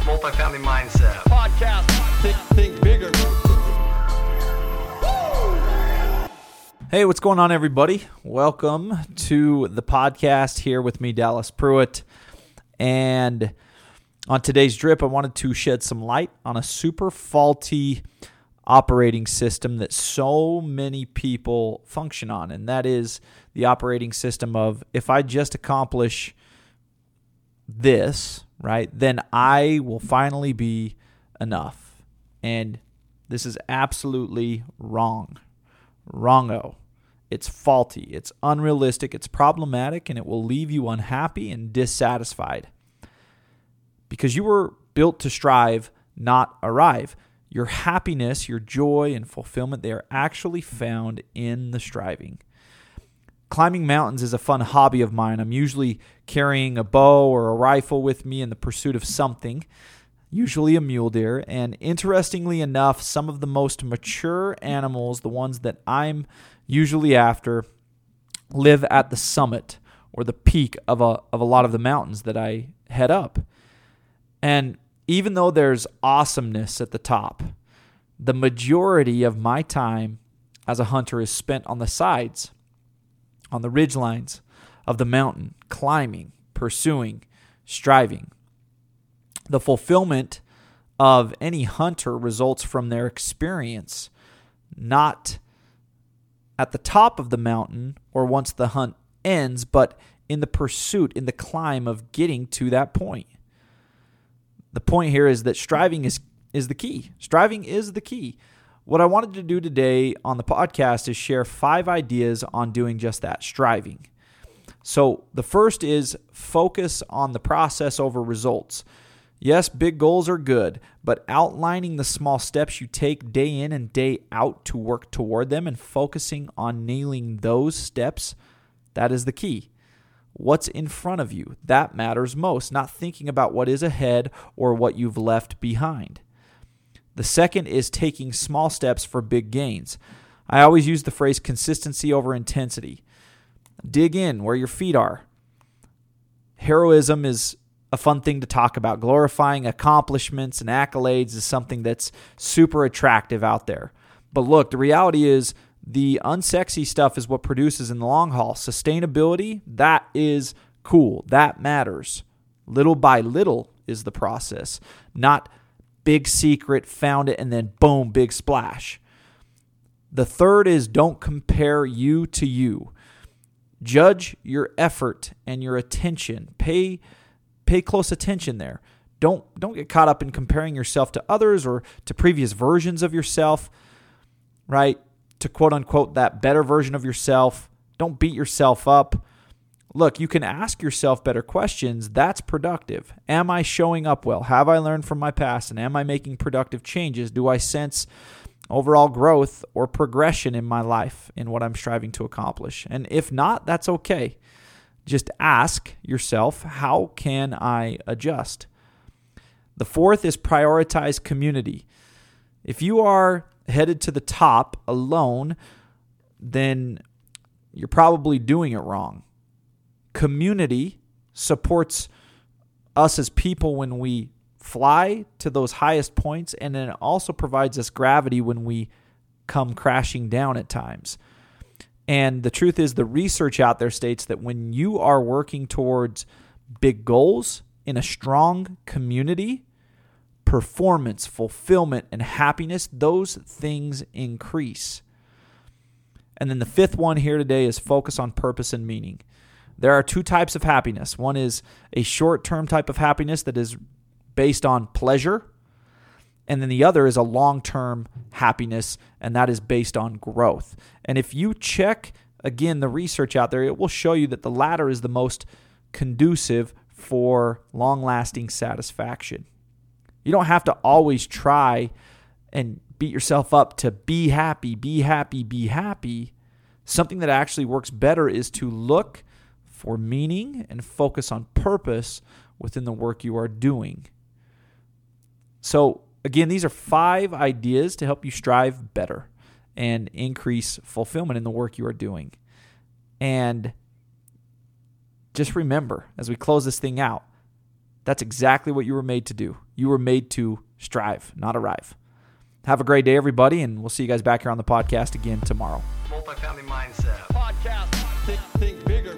multifamily mindset. Podcast. Think, think bigger. Hey, what's going on, everybody? Welcome to the podcast here with me, Dallas Pruitt. And on today's drip, I wanted to shed some light on a super faulty operating system that so many people function on, and that is the operating system of if I just accomplish this, right, then I will finally be enough. And this is absolutely wrong. Wrongo. It's faulty, it's unrealistic, it's problematic, and it will leave you unhappy and dissatisfied. Because you were built to strive, not arrive. Your happiness, your joy, and fulfillment, they are actually found in the striving. Climbing mountains is a fun hobby of mine. I'm usually carrying a bow or a rifle with me in the pursuit of something, usually a mule deer. And interestingly enough, some of the most mature animals, the ones that I'm usually after, live at the summit or the peak of a, of a lot of the mountains that I head up. And even though there's awesomeness at the top, the majority of my time as a hunter is spent on the sides, on the ridge lines of the mountain, climbing, pursuing, striving. The fulfillment of any hunter results from their experience, not at the top of the mountain or once the hunt ends, but in the pursuit, in the climb of getting to that point the point here is that striving is is the key. Striving is the key. What I wanted to do today on the podcast is share five ideas on doing just that, striving. So, the first is focus on the process over results. Yes, big goals are good, but outlining the small steps you take day in and day out to work toward them and focusing on nailing those steps, that is the key. What's in front of you? That matters most, not thinking about what is ahead or what you've left behind. The second is taking small steps for big gains. I always use the phrase consistency over intensity. Dig in where your feet are. Heroism is a fun thing to talk about. Glorifying accomplishments and accolades is something that's super attractive out there. But look, the reality is the unsexy stuff is what produces in the long haul. Sustainability, that is cool. That matters. Little by little is the process, not big secret, found it, and then boom, big splash. The third is don't compare you to you. Judge your effort and your attention. Pay pay close attention there. Don't don't get caught up in comparing yourself to others or to previous versions of yourself. Right? to quote unquote that better version of yourself. Don't beat yourself up. Look, you can ask yourself better questions. That's productive. Am I showing up well? Have I learned from my past? And am I making productive changes? Do I sense overall growth or progression in my life in what I'm striving to accomplish? And if not, that's okay. Just ask yourself, how can I adjust? The fourth is prioritize community. If you are headed to the top alone, then you're probably doing it wrong. Community supports us as people when we fly to those highest points, and then it also provides us gravity when we come crashing down at times. And the truth is, the research out there states that when you are working towards big goals in a strong community, performance, fulfillment, and happiness, those things increase. And then the fifth one here today is focus on purpose and meaning. There are two types of happiness. One is a short term type of happiness that is based on pleasure. And then the other is a long term happiness, and that is based on growth. And if you check again the research out there, it will show you that the latter is the most conducive for long lasting satisfaction. You don't have to always try and beat yourself up to be happy, be happy, be happy. Something that actually works better is to look for meaning and focus on purpose within the work you are doing. So, again, these are five ideas to help you strive better and increase fulfillment in the work you are doing. And just remember as we close this thing out, That's exactly what you were made to do. You were made to strive, not arrive. Have a great day, everybody, and we'll see you guys back here on the podcast again tomorrow. Multifamily mindset. Podcast. Think, think bigger.